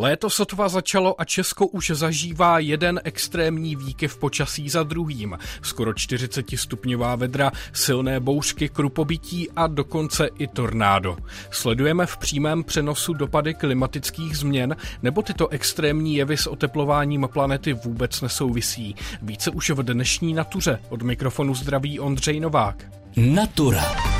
Léto sotva začalo a Česko už zažívá jeden extrémní výkyv počasí za druhým. Skoro 40 stupňová vedra, silné bouřky, krupobytí a dokonce i tornádo. Sledujeme v přímém přenosu dopady klimatických změn, nebo tyto extrémní jevy s oteplováním planety vůbec nesouvisí. Více už v dnešní natuře. Od mikrofonu zdraví Ondřej Novák. Natura.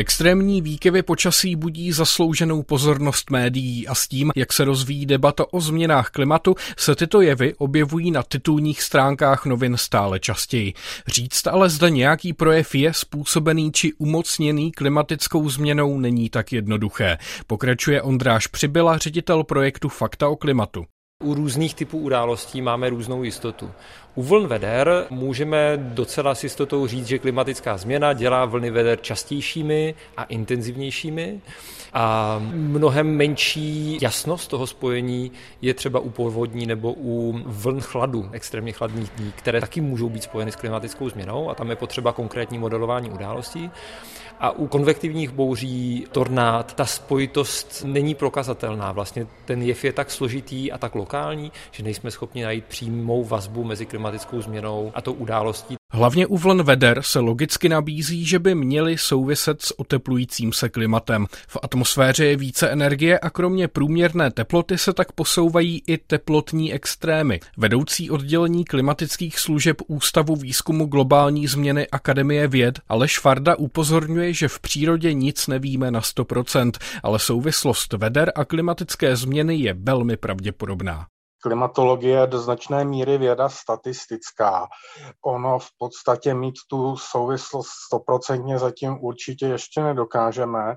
Extrémní výkyvy počasí budí zaslouženou pozornost médií a s tím, jak se rozvíjí debata o změnách klimatu, se tyto jevy objevují na titulních stránkách novin stále častěji. Říct ale zda nějaký projev je způsobený či umocněný klimatickou změnou není tak jednoduché. Pokračuje Ondráš Přibyla, ředitel projektu Fakta o klimatu. U různých typů událostí máme různou jistotu. U vln veder můžeme docela s jistotou říct, že klimatická změna dělá vlny veder častějšími a intenzivnějšími a mnohem menší jasnost toho spojení je třeba u povodní nebo u vln chladu, extrémně chladných dní, které taky můžou být spojeny s klimatickou změnou a tam je potřeba konkrétní modelování událostí. A u konvektivních bouří, tornád, ta spojitost není prokazatelná. Vlastně ten jev je tak složitý a tak lokální, že nejsme schopni najít přímou vazbu mezi klimatickou změnou a tou událostí. Hlavně u vln veder se logicky nabízí, že by měly souviset s oteplujícím se klimatem. V atmosféře je více energie a kromě průměrné teploty se tak posouvají i teplotní extrémy. Vedoucí oddělení klimatických služeb Ústavu výzkumu globální změny Akademie věd Aleš Farda upozorňuje, že v přírodě nic nevíme na 100%, ale souvislost veder a klimatické změny je velmi pravděpodobná klimatologie do značné míry věda statistická. Ono v podstatě mít tu souvislost stoprocentně zatím určitě ještě nedokážeme,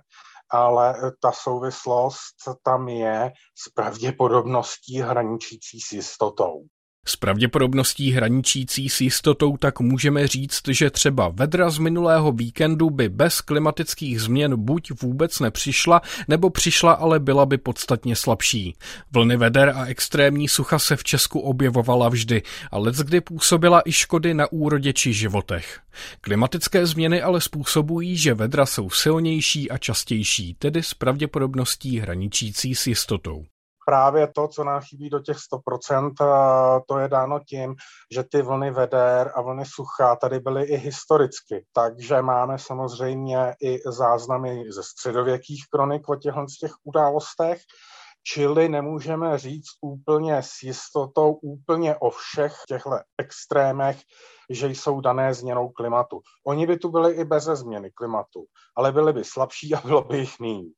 ale ta souvislost tam je s pravděpodobností hraničící s jistotou. S pravděpodobností hraničící s jistotou tak můžeme říct, že třeba vedra z minulého víkendu by bez klimatických změn buď vůbec nepřišla, nebo přišla, ale byla by podstatně slabší. Vlny veder a extrémní sucha se v Česku objevovala vždy, ale kdy působila i škody na úrodě či životech. Klimatické změny ale způsobují, že vedra jsou silnější a častější, tedy s pravděpodobností hraničící s jistotou právě to, co nám chybí do těch 100%, to je dáno tím, že ty vlny veder a vlny sucha tady byly i historicky. Takže máme samozřejmě i záznamy ze středověkých kronik o těchto těch událostech, Čili nemůžeme říct úplně s jistotou úplně o všech těchto extrémech, že jsou dané změnou klimatu. Oni by tu byli i bez změny klimatu, ale byli by slabší a bylo by jich méně.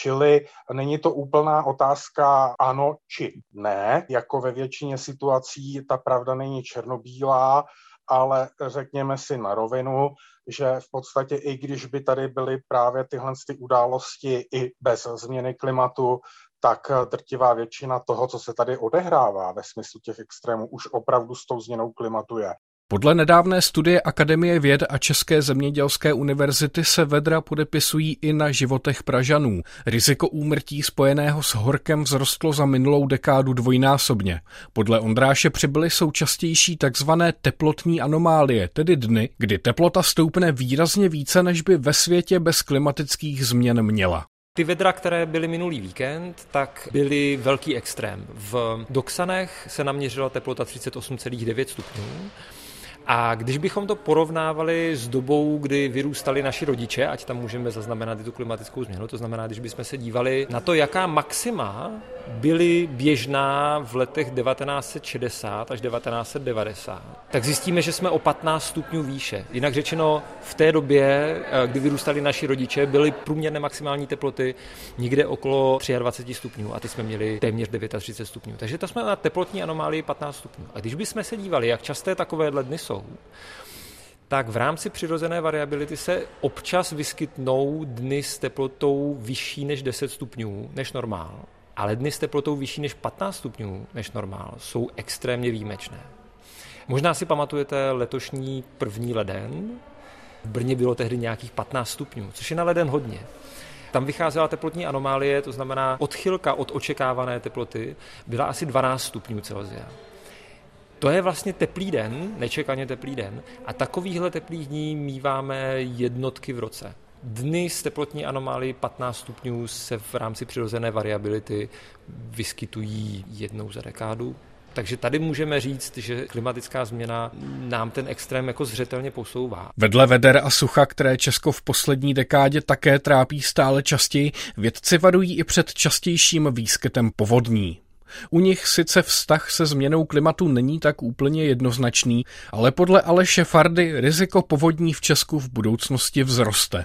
Čili není to úplná otázka ano či ne, jako ve většině situací ta pravda není černobílá, ale řekněme si na rovinu, že v podstatě i když by tady byly právě tyhle ty události i bez změny klimatu, tak drtivá většina toho, co se tady odehrává ve smyslu těch extrémů, už opravdu s tou změnou klimatu je. Podle nedávné studie Akademie věd a České zemědělské univerzity se vedra podepisují i na životech Pražanů. Riziko úmrtí spojeného s horkem vzrostlo za minulou dekádu dvojnásobně. Podle Ondráše přibyly jsou častější takzvané teplotní anomálie, tedy dny, kdy teplota stoupne výrazně více, než by ve světě bez klimatických změn měla. Ty vedra, které byly minulý víkend, tak byly velký extrém. V Doksanech se naměřila teplota 38,9 stupňů a když bychom to porovnávali s dobou, kdy vyrůstali naši rodiče, ať tam můžeme zaznamenat i tu klimatickou změnu, to znamená, když bychom se dívali na to, jaká maxima byly běžná v letech 1960 až 1990, tak zjistíme, že jsme o 15 stupňů výše. Jinak řečeno, v té době, eh, kdy vyrůstali naši rodiče, byly průměrné maximální teploty někde okolo 23 stupňů a ty jsme měli téměř 39 stupňů. Takže to jsme na teplotní anomálii 15 stupňů. A když bychom se dívali, jak časté takovéhle dny jsou, tak v rámci přirozené variability se občas vyskytnou dny s teplotou vyšší než 10 stupňů, než normál. Ale dny s teplotou vyšší než 15 stupňů než normál jsou extrémně výjimečné. Možná si pamatujete letošní první leden. V Brně bylo tehdy nějakých 15 stupňů, což je na leden hodně. Tam vycházela teplotní anomálie, to znamená odchylka od očekávané teploty byla asi 12 stupňů Celsia. To je vlastně teplý den, nečekaně teplý den a takovýchhle teplých dní míváme jednotky v roce. Dny s teplotní anomálií 15 stupňů se v rámci přirozené variability vyskytují jednou za dekádu. Takže tady můžeme říct, že klimatická změna nám ten extrém jako zřetelně posouvá. Vedle veder a sucha, které Česko v poslední dekádě také trápí stále častěji, vědci varují i před častějším výskytem povodní. U nich sice vztah se změnou klimatu není tak úplně jednoznačný, ale podle Aleše Fardy riziko povodní v Česku v budoucnosti vzroste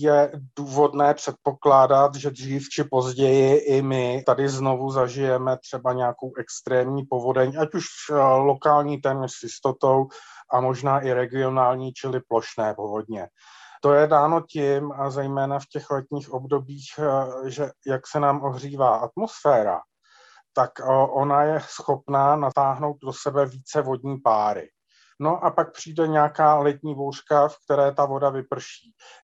je důvodné předpokládat, že dřív či později i my tady znovu zažijeme třeba nějakou extrémní povodeň, ať už eh, lokální téměř s jistotou a možná i regionální, čili plošné povodně. To je dáno tím, a zejména v těch letních obdobích, eh, že jak se nám ohřívá atmosféra, tak ona je schopná natáhnout do sebe více vodní páry. No a pak přijde nějaká letní bouřka, v které ta voda vyprší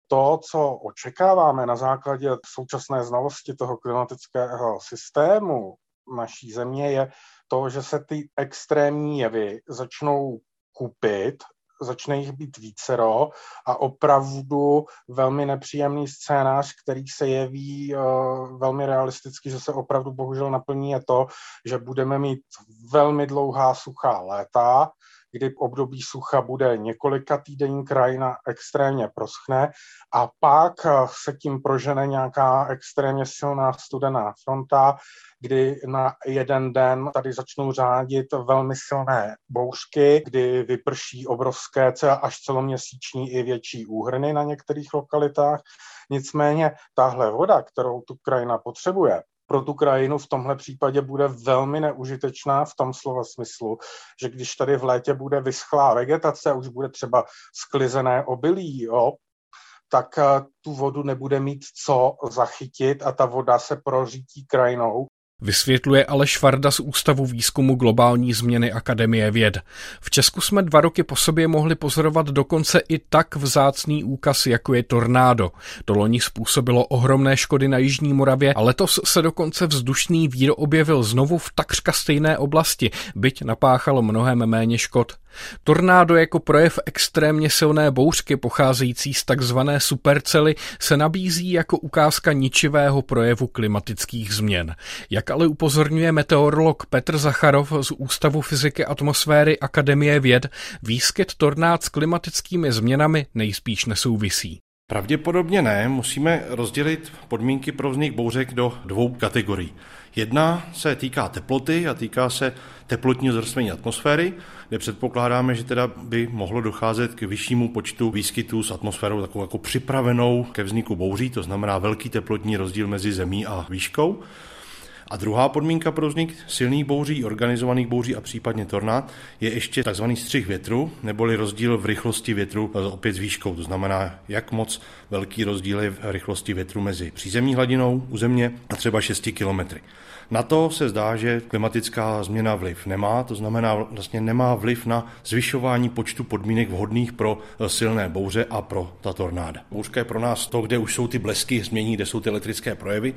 to, co očekáváme na základě současné znalosti toho klimatického systému naší země, je to, že se ty extrémní jevy začnou kupit, začne jich být vícero a opravdu velmi nepříjemný scénář, který se jeví uh, velmi realisticky, že se opravdu bohužel naplní, je to, že budeme mít velmi dlouhá suchá léta, kdy období sucha bude několika týdenní krajina extrémně proschne a pak se tím prožene nějaká extrémně silná studená fronta, kdy na jeden den tady začnou řádit velmi silné bouřky, kdy vyprší obrovské až celoměsíční i větší úhrny na některých lokalitách. Nicméně tahle voda, kterou tu krajina potřebuje, pro tu krajinu v tomhle případě bude velmi neužitečná v tom slova smyslu, že když tady v létě bude vyschlá vegetace, už bude třeba sklizené obilí, jo, tak eh, tu vodu nebude mít co zachytit a ta voda se prořítí krajinou Vysvětluje Aleš Varda z Ústavu výzkumu globální změny Akademie věd. V Česku jsme dva roky po sobě mohli pozorovat dokonce i tak vzácný úkaz, jako je tornádo. To loni způsobilo ohromné škody na Jižní Moravě a letos se dokonce vzdušný vír objevil znovu v takřka stejné oblasti, byť napáchal mnohem méně škod. Tornádo jako projev extrémně silné bouřky pocházející z takzvané supercely se nabízí jako ukázka ničivého projevu klimatických změn. Jak ale upozorňuje meteorolog Petr Zacharov z Ústavu fyziky atmosféry Akademie věd, výskyt tornád s klimatickými změnami nejspíš nesouvisí. Pravděpodobně ne, musíme rozdělit podmínky pro vznik bouřek do dvou kategorií. Jedna se týká teploty a týká se teplotního zrcení atmosféry, kde předpokládáme, že teda by mohlo docházet k vyššímu počtu výskytů s atmosférou takovou jako připravenou ke vzniku bouří, to znamená velký teplotní rozdíl mezi zemí a výškou. A druhá podmínka pro vznik silných bouří, organizovaných bouří a případně tornád je ještě tzv. střih větru, neboli rozdíl v rychlosti větru e, opět s výškou. To znamená, jak moc velký rozdíl je v rychlosti větru mezi přízemní hladinou u země a třeba 6 kilometry. Na to se zdá, že klimatická změna vliv nemá, to znamená vlastně nemá vliv na zvyšování počtu podmínek vhodných pro e, silné bouře a pro ta tornáda. Bouřka je pro nás to, kde už jsou ty blesky změní, kde jsou ty elektrické projevy,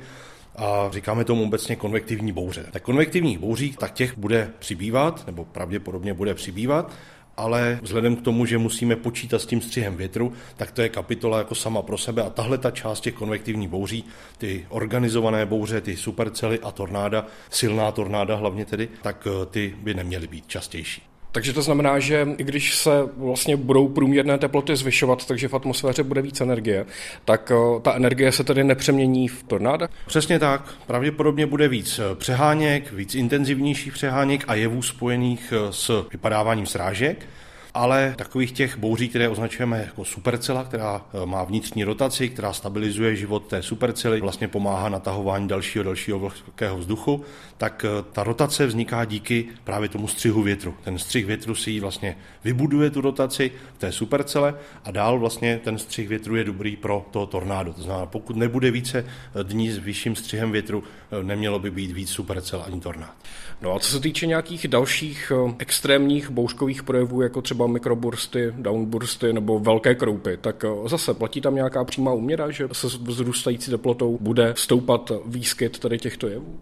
a říkáme tomu obecně konvektivní bouře. Tak konvektivních bouří, tak těch bude přibývat, nebo pravděpodobně bude přibývat, ale vzhledem k tomu, že musíme počítat s tím střihem větru, tak to je kapitola jako sama pro sebe a tahle ta část těch konvektivních bouří, ty organizované bouře, ty supercely a tornáda, silná tornáda hlavně tedy, tak eh, ty by neměly být častější. Takže to znamená, že i když se vlastně budou průměrné teploty zvyšovat, takže v atmosféře bude víc energie, tak eh, ta energie se tedy nepřemění v tornáda? Přesně tak. Pravděpodobně bude víc eh, přeháněk, víc intenzivnějších přeháněk a jevů spojených eh, s vypadáváním srážek ale takových těch bouří, které označujeme jako supercela, která e, má vnitřní rotaci, která stabilizuje život té supercely, vlastně pomáhá natahování dalšího dalšího vlhkého vzduchu, tak e, ta rotace vzniká díky právě tomu střihu větru. Ten střih větru si vlastně vybuduje tu rotaci v té supercele a dál vlastně ten střih větru je dobrý pro to tornádo. To znamená, pokud nebude více e, dní s vyšším střihem větru, nemělo by být víc supercel ani tornád. No a co se týče nějakých dalších extrémních bouřkových projevů, jako třeba třeba mikrobursty, downbursty nebo velké kroupy, tak eh, zase platí tam nějaká přímá úměra, že se vzrůstající teplotou bude stoupat výskyt tady těchto jevů?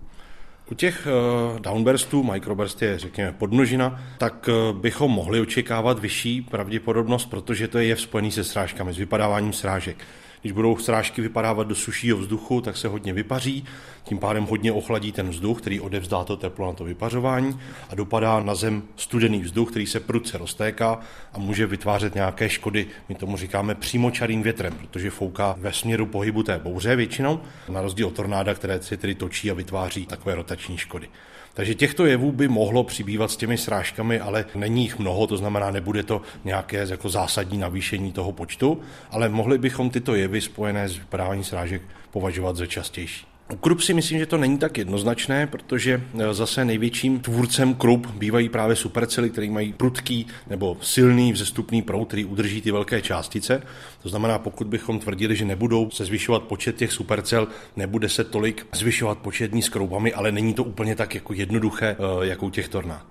U těch uh, downburstů, microburst je řekněme podmnožina, tak uh, bychom mohli očekávat vyšší pravděpodobnost, protože to je jev spojený se srážkami, s vypadáváním srážek. Když budou srážky vypadávat do sušího vzduchu, tak se hodně vypaří, tím pádem hodně ochladí ten vzduch, který odevzdá to teplo na to vypařování a dopadá na zem studený vzduch, který se prudce roztéká a může vytvářet nějaké škody. My tomu říkáme přímočarým větrem, protože fouká ve směru pohybu té bouře většinou, na rozdíl od tornáda, které se tedy točí a vytváří takové rotační škody. Takže těchto jevů by mohlo přibývat s těmi srážkami, ale není jich mnoho, to znamená, nebude to nějaké jako zásadní navýšení toho počtu, ale mohli bychom tyto jevy spojené s vypadáváním srážek považovat za častější. U krup si myslím, že to není tak jednoznačné, protože e, zase největším tvůrcem krup bývají právě supercely, které mají prudký nebo silný vzestupný proud, který udrží ty velké částice. To znamená, pokud bychom tvrdili, že nebudou se zvyšovat počet těch supercel, nebude se tolik zvyšovat počet ní s kroubami, ale není to úplně tak jako jednoduché, e, jako u těch tornád.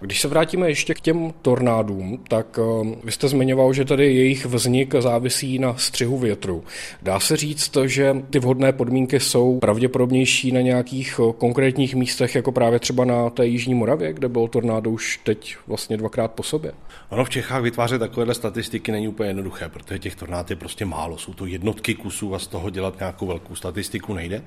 Když se vrátíme ještě k těm tornádům, tak eh, vy jste zmiňoval, že tady jejich vznik závisí na střihu větru. Dá se říct, že ty vhodné podmínky jsou pravděpodobnější na nějakých eh, konkrétních místech, jako právě třeba na té Jižní Moravě, kde bylo tornádo už teď vlastně dvakrát po sobě? Ono v Čechách vytvářet takovéhle statistiky není úplně jednoduché, protože těch tornád je prostě málo. Jsou to jednotky kusů a z toho dělat nějakou velkou statistiku nejde.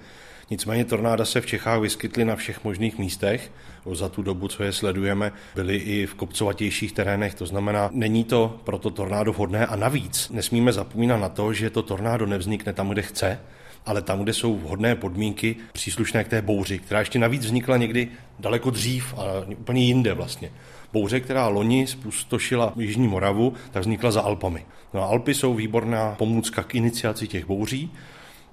Nicméně tornáda se v Čechách vyskytly na všech možných místech. Za tu dobu, co je sledujeme, byly i v kopcovatějších terénech, to znamená, není to pro to tornádo vhodné a navíc nesmíme zapomínat na to, že to tornádo nevznikne tam, kde chce, ale tam, kde jsou vhodné podmínky příslušné k té bouři, která ještě navíc vznikla někdy daleko dřív a úplně jinde vlastně. Bouře, která loni spustošila Jižní Moravu, tak vznikla za Alpami. No a Alpy jsou výborná pomůcka k iniciaci těch bouří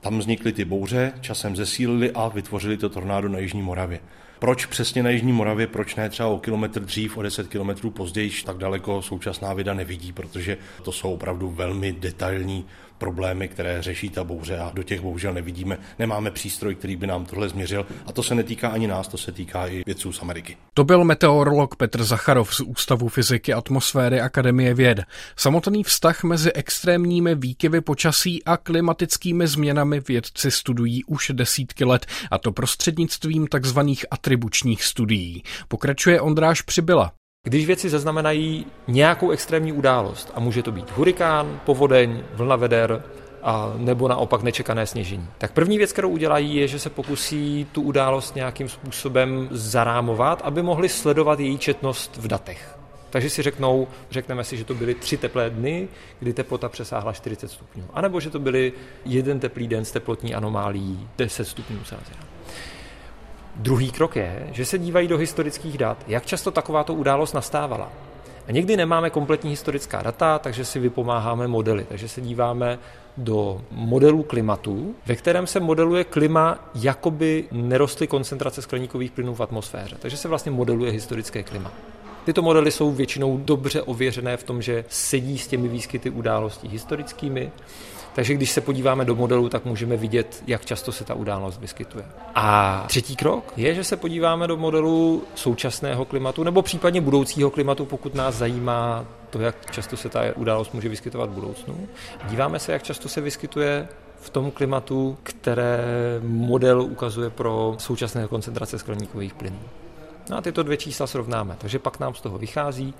tam vznikly ty bouře, časem zesílili a vytvořili to tornádo na Jižní Moravě. Proč přesně na Jižní Moravě, proč ne třeba o kilometr dřív, o 10 kilometrů později, tak daleko současná věda nevidí, protože to jsou opravdu velmi detailní problémy, které řeší ta bouře a do těch bohužel nevidíme. Nemáme přístroj, který by nám tohle změřil a to se netýká ani nás, to se týká i vědců z Ameriky. To byl meteorolog Petr Zacharov z Ústavu fyziky atmosféry Akademie věd. Samotný vztah mezi extrémními výkyvy počasí a klimatickými změnami vědci studují už desítky let a to prostřednictvím takzvaných atribučních studií. Pokračuje Ondráš Přibyla. Když věci zaznamenají nějakou extrémní událost, a může to být hurikán, povodeň, vlna veder, a nebo naopak nečekané sněžení. Tak první věc, kterou udělají, je, že se pokusí tu událost nějakým způsobem zarámovat, aby mohli sledovat její četnost v datech. Takže si řeknou, řekneme si, že to byly tři teplé dny, kdy teplota přesáhla 40 stupňů. A nebo že to byly jeden teplý den s teplotní anomálí 10 stupňů Celsia. Druhý krok je, že se dívají do historických dat, jak často takováto událost nastávala. A někdy nemáme kompletní historická data, takže si vypomáháme modely. Takže se díváme do modelu klimatu, ve kterém se modeluje klima, jakoby nerostly koncentrace skleníkových plynů v atmosféře. Takže se vlastně modeluje historické klima. Tyto modely jsou většinou dobře ověřené v tom, že sedí s těmi výskyty událostí historickými takže když se podíváme do modelu, tak můžeme vidět, jak často se ta událost vyskytuje. A třetí krok je, že se podíváme do modelu současného klimatu nebo případně budoucího klimatu, pokud nás zajímá to, jak často se ta událost může vyskytovat v budoucnu. Díváme se, jak často se vyskytuje v tom klimatu, které model ukazuje pro současné koncentrace skleníkových plynů. No a tyto dvě čísla srovnáme, takže pak nám z toho vychází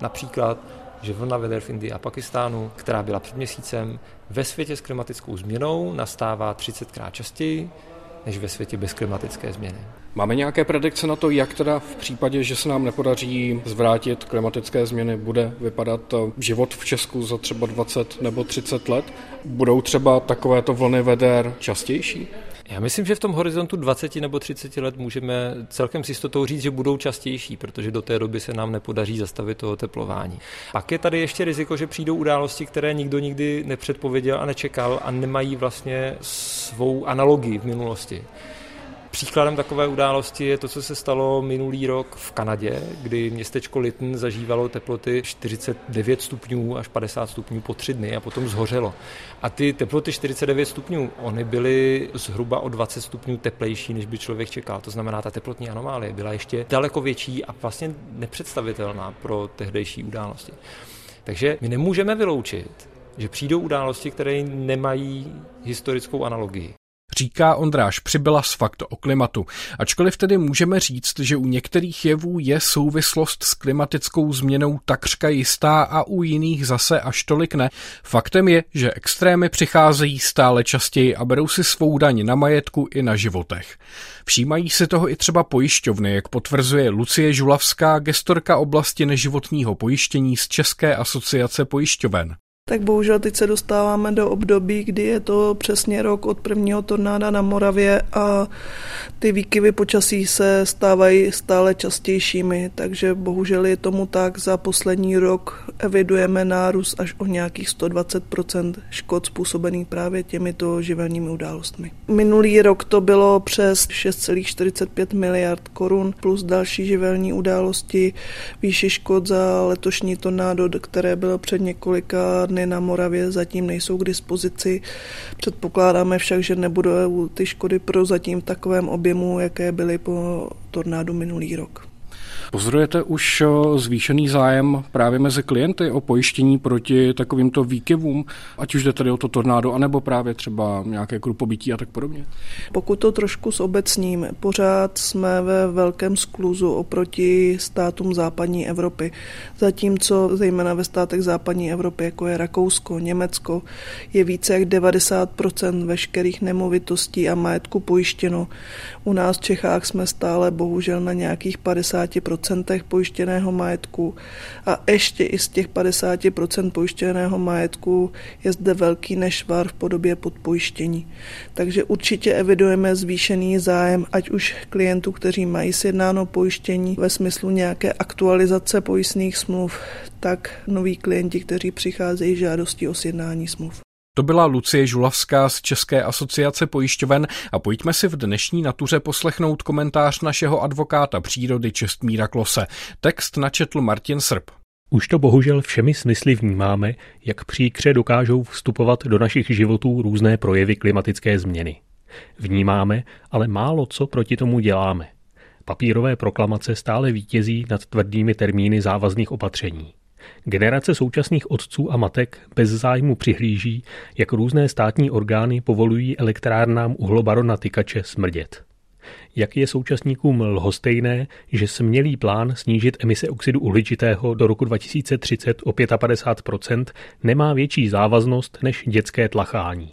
například že vlna veder v Indii a Pakistánu, která byla před měsícem, ve světě s klimatickou změnou nastává 30krát častěji než ve světě bez klimatické změny. Máme nějaké predikce na to, jak teda v případě, že se nám nepodaří zvrátit klimatické změny, bude vypadat život v Česku za třeba 20 nebo 30 let? Budou třeba takovéto vlny veder častější? Já myslím, že v tom horizontu 20 nebo 30 let můžeme celkem s jistotou říct, že budou častější, protože do té doby se nám nepodaří zastavit to oteplování. Pak je tady ještě riziko, že přijdou události, které nikdo nikdy nepředpověděl a nečekal a nemají vlastně svou analogii v minulosti. Příkladem takové události je to, co se stalo minulý rok v Kanadě, kdy městečko Lytton zažívalo teploty 49 stupňů až 50 stupňů po tři dny a potom zhořelo. A ty teploty 49 stupňů, ony byly zhruba o 20 stupňů teplejší, než by člověk čekal. To znamená, ta teplotní anomálie byla ještě daleko větší a vlastně nepředstavitelná pro tehdejší události. Takže my nemůžeme vyloučit, že přijdou události, které nemají historickou analogii. Říká Ondráš Přibyla z Fakt o klimatu. Ačkoliv tedy můžeme říct, že u některých jevů je souvislost s klimatickou změnou takřka jistá a u jiných zase až tolik ne, faktem je, že extrémy přicházejí stále častěji a berou si svou daň na majetku i na životech. Všímají si toho i třeba pojišťovny, jak potvrzuje Lucie Žulavská, gestorka oblasti neživotního pojištění z České asociace pojišťoven. Tak bohužel teď se dostáváme do období, kdy je to přesně rok od prvního tornáda na Moravě a ty výkyvy počasí se stávají stále častějšími, takže bohužel je tomu tak. Za poslední rok evidujeme nárůst až o nějakých 120% škod způsobených právě těmito živelními událostmi. Minulý rok to bylo přes 6,45 miliard korun plus další živelní události, výše škod za letošní tornádo, které bylo před několika dny na Moravě zatím nejsou k dispozici. Předpokládáme však, že nebudou ty škody prozatím v takovém objemu, jaké byly po tornádu minulý rok. Pozorujete už eh, zvýšený zájem právě mezi klienty o pojištění proti takovýmto výkyvům, ať už jde tady o to tornádo, anebo právě třeba nějaké krupobytí a tak podobně? Pokud to trošku s obecním, pořád jsme ve velkém skluzu oproti státům západní Evropy. Zatímco zejména ve státech západní Evropy, jako je Rakousko, Německo, je více jak 90% veškerých nemovitostí a majetku pojištěno. U nás v Čechách jsme stále bohužel na nějakých 50% pojištěného majetku a ještě i z těch 50% pojištěného majetku je zde velký nešvar v podobě podpojištění. Takže určitě evidujeme zvýšený zájem, ať už klientů, kteří mají sjednáno pojištění ve smyslu nějaké aktualizace pojistných smluv, tak noví klienti, kteří přicházejí žádostí o sjednání smluv. To byla Lucie Žulavská z České asociace pojišťoven a pojďme si v dnešní natuře poslechnout komentář našeho advokáta přírody Čestmíra Klose. Text načetl Martin Srb. Už to bohužel všemi smysly vnímáme, jak příkře dokážou vstupovat do našich životů různé projevy klimatické změny. Vnímáme, ale málo co proti tomu děláme. Papírové proklamace stále vítězí nad tvrdými termíny závazných opatření. Generace současných otců a matek bez zájmu přihlíží, jak různé státní orgány povolují elektrárnám uhlobarona tykače smrdět. Jak je současníkům lhostejné, že smělý plán snížit emise oxidu uhličitého do roku 2030 o 55% nemá větší závaznost než dětské tlachání.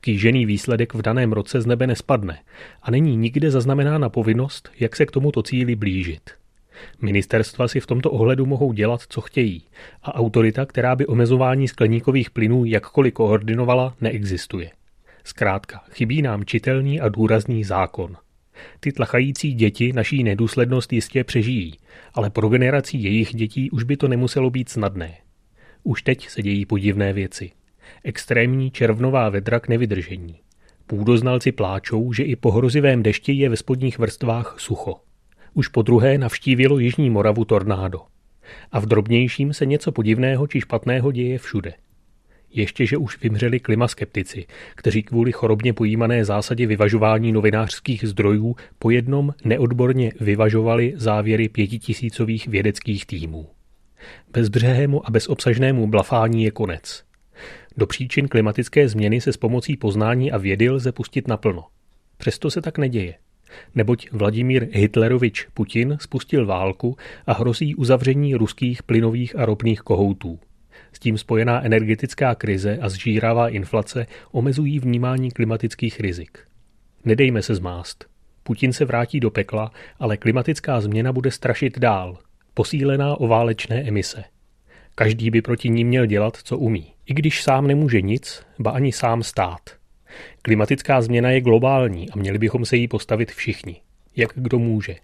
Kýžený výsledek v daném roce z nebe nespadne a není nikde zaznamenána povinnost, jak se k tomuto cíli blížit. Ministerstva si v tomto ohledu mohou dělat, co chtějí a autorita, která by omezování skleníkových plynů jakkoliv koordinovala, neexistuje. Zkrátka, chybí nám čitelný a důrazný zákon. Ty tlachající děti naší nedůslednost jistě přežijí, ale pro generací jejich dětí už by to nemuselo být snadné. Už teď se dějí podivné věci. Extrémní červnová vedra k nevydržení. Půdoznalci pláčou, že i po hrozivém dešti je ve spodních vrstvách sucho. Už po druhé navštívilo Jižní Moravu tornádo. A v drobnějším se něco podivného či špatného děje všude. Ještě, že už vymřeli klimaskeptici, kteří kvůli chorobně pojímané zásadě vyvažování novinářských zdrojů po jednom neodborně vyvažovali závěry pětitisícových vědeckých týmů. Bezbřehému a bezobsažnému blafání je konec. Do příčin klimatické změny se s pomocí poznání a vědy lze pustit naplno. Přesto se tak neděje neboť Vladimír Hitlerovič Putin spustil válku a hrozí uzavření ruských plynových a ropných kohoutů. S tím spojená energetická krize a zžíravá inflace omezují vnímání klimatických rizik. Nedejme se zmást. Putin se vrátí do pekla, ale klimatická změna bude strašit dál, posílená o válečné emise. Každý by proti ní měl dělat, co umí. I když sám nemůže nic, ba ani sám stát – Klimatická změna je globální a měli bychom se jí postavit všichni. Jak kdo může.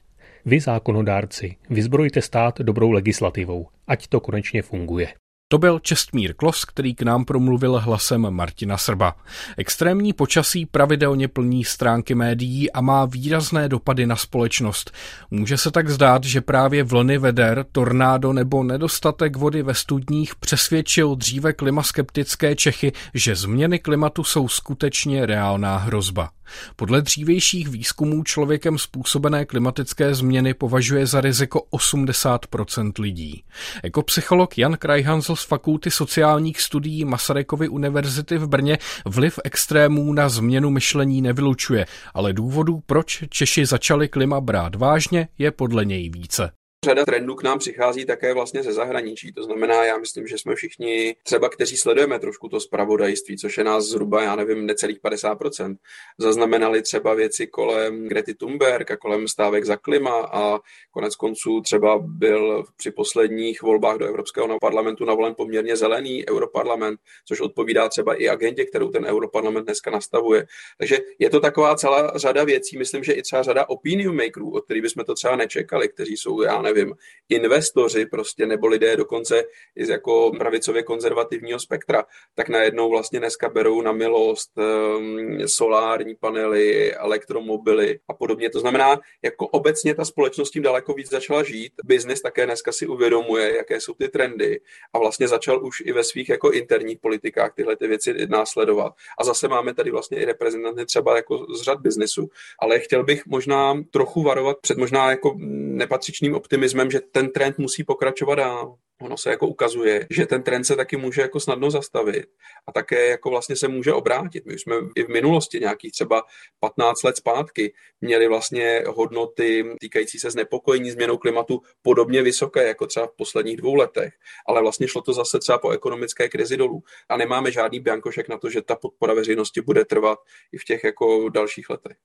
Vy, zákonodárci, vyzbrojte stát dobrou legislativou, ať to konečně funguje. To byl Čestmír Klos, který k nám promluvil hlasem Martina Srba. Extrémní počasí pravidelně plní stránky médií a má výrazné dopady na společnost. Může se tak zdát, že právě vlny veder, tornádo nebo nedostatek vody ve studních přesvědčil dříve klimaskeptické Čechy, že změny klimatu jsou skutečně reálná hrozba. Podle dřívějších výzkumů člověkem způsobené klimatické změny považuje za riziko 80% lidí. Jako psycholog Jan Krajhansl z Fakulty sociálních studií Masarykovy univerzity v Brně vliv extrémů na změnu myšlení nevylučuje, ale důvodů, proč Češi začali klima brát vážně, je podle něj více. Řada trendů k nám přichází také vlastně ze zahraničí. To znamená, já myslím, že jsme všichni, třeba kteří sledujeme trošku to zpravodajství, což je nás zhruba, já nevím, necelých 50%, zaznamenali třeba věci kolem Grety Thunberg a kolem stávek za klima a konec konců třeba byl při posledních volbách do Evropského parlamentu navolen poměrně zelený europarlament, což odpovídá třeba i agentě, kterou ten europarlament dneska nastavuje. Takže je to taková celá řada věcí, myslím, že i třeba řada opinion makerů, od kterých bychom to třeba nečekali, kteří jsou, já nevím, investoři prostě, nebo lidé dokonce z jako pravicově konzervativního spektra, tak najednou vlastně dneska berou na milost um, solární panely, elektromobily a podobně. To znamená, jako obecně ta společnost tím daleko víc začala žít. Biznis také dneska si uvědomuje, jaké jsou ty trendy a vlastně začal už i ve svých jako interních politikách tyhle ty věci následovat. A zase máme tady vlastně i reprezentanty třeba jako z řad biznesu, ale chtěl bych možná trochu varovat před možná jako nepatřičným optimismem optimismem, že ten trend musí pokračovat dál. Ono se jako ukazuje, že ten trend se taky může jako snadno zastavit a také jako vlastně se může obrátit. My už jsme i v minulosti nějakých třeba 15 let zpátky měli vlastně hodnoty týkající se znepokojení změnou klimatu podobně vysoké jako třeba v posledních dvou letech, ale vlastně šlo to zase třeba po ekonomické krizi dolů a nemáme žádný biankošek na to, že ta podpora veřejnosti bude trvat i v těch jako dalších letech.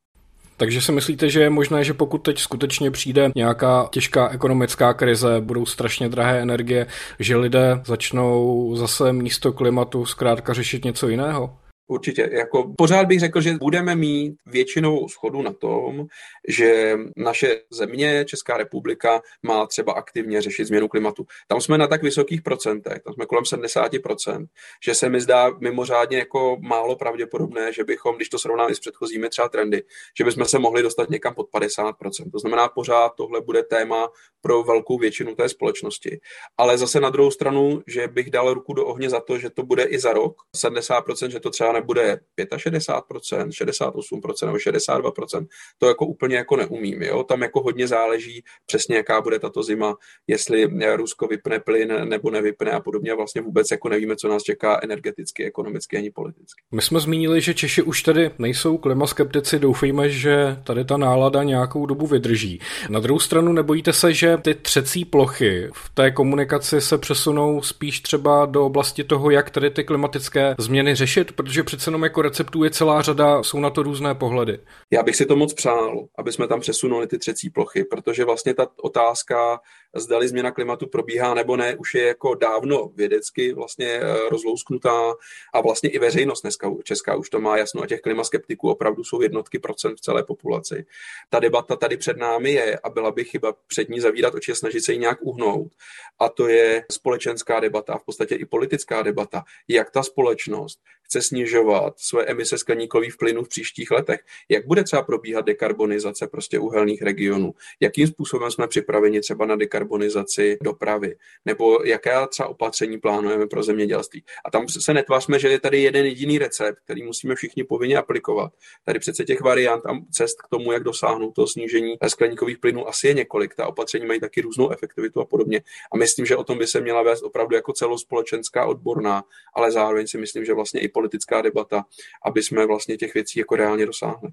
Takže si myslíte, že je možné, že pokud teď skutečně přijde nějaká těžká ekonomická krize, budou strašně drahé energie, že lidé začnou zase místo klimatu zkrátka řešit něco jiného? Určitě. Jako pořád bych řekl, že budeme mít většinovou schodu na tom, že naše země, Česká republika, má třeba aktivně řešit změnu klimatu. Tam jsme na tak vysokých procentech, tam jsme kolem 70%, že se mi zdá mimořádně jako málo pravděpodobné, že bychom, když to srovnáme s předchozími třeba trendy, že bychom se mohli dostat někam pod 50%. To znamená, pořád tohle bude téma pro velkou většinu té společnosti. Ale zase na druhou stranu, že bych dal ruku do ohně za to, že to bude i za rok, 70%, že to třeba nebude 65%, 68% nebo 62%, to jako úplně jako neumím. Jo? Tam jako hodně záleží přesně, jaká bude tato zima, jestli Rusko vypne plyn nebo nevypne a podobně. A vlastně vůbec jako nevíme, co nás čeká energeticky, ekonomicky ani politicky. My jsme zmínili, že Češi už tady nejsou klimaskeptici, doufejme, že tady ta nálada nějakou dobu vydrží. Na druhou stranu nebojíte se, že ty třecí plochy v té komunikaci se přesunou spíš třeba do oblasti toho, jak tady ty klimatické změny řešit, protože přece jenom jako receptů je celá řada, jsou na to různé pohledy. Já bych si to moc přál, aby jsme tam přesunuli ty třecí plochy, protože vlastně ta otázka zdali změna klimatu probíhá nebo ne, už je jako dávno vědecky vlastně eh, rozlousknutá a vlastně i veřejnost dneska česká už to má jasno a těch klimaskeptiků opravdu jsou jednotky procent v celé populaci. Ta debata tady před námi je a byla by chyba před ní zavírat oči a snažit se ji nějak uhnout. A to je společenská debata, v podstatě i politická debata, jak ta společnost chce snižovat své emise skleníkových plynů v příštích letech. Jak bude třeba probíhat dekarbonizace prostě uhelných regionů? Jakým způsobem jsme připraveni třeba na dekarbonizaci dopravy? Nebo jaké třeba opatření plánujeme pro zemědělství? A tam se netvářme, že je tady jeden jediný recept, který musíme všichni povinně aplikovat. Tady přece těch variant a cest k tomu, jak dosáhnout to snížení skleníkových plynů, asi je několik. Ta opatření mají taky různou efektivitu a podobně. A myslím, že o tom by se měla vést opravdu jako celospolečenská odborná, ale zároveň si myslím, že vlastně i politická debata, aby jsme vlastně těch věcí jako reálně dosáhli.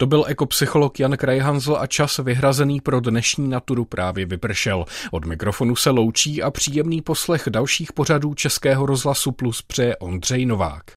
To byl ekopsycholog Jan Krajhanzl a čas vyhrazený pro dnešní naturu právě vypršel. Od mikrofonu se loučí a příjemný poslech dalších pořadů Českého rozhlasu Plus přeje Ondřej Novák.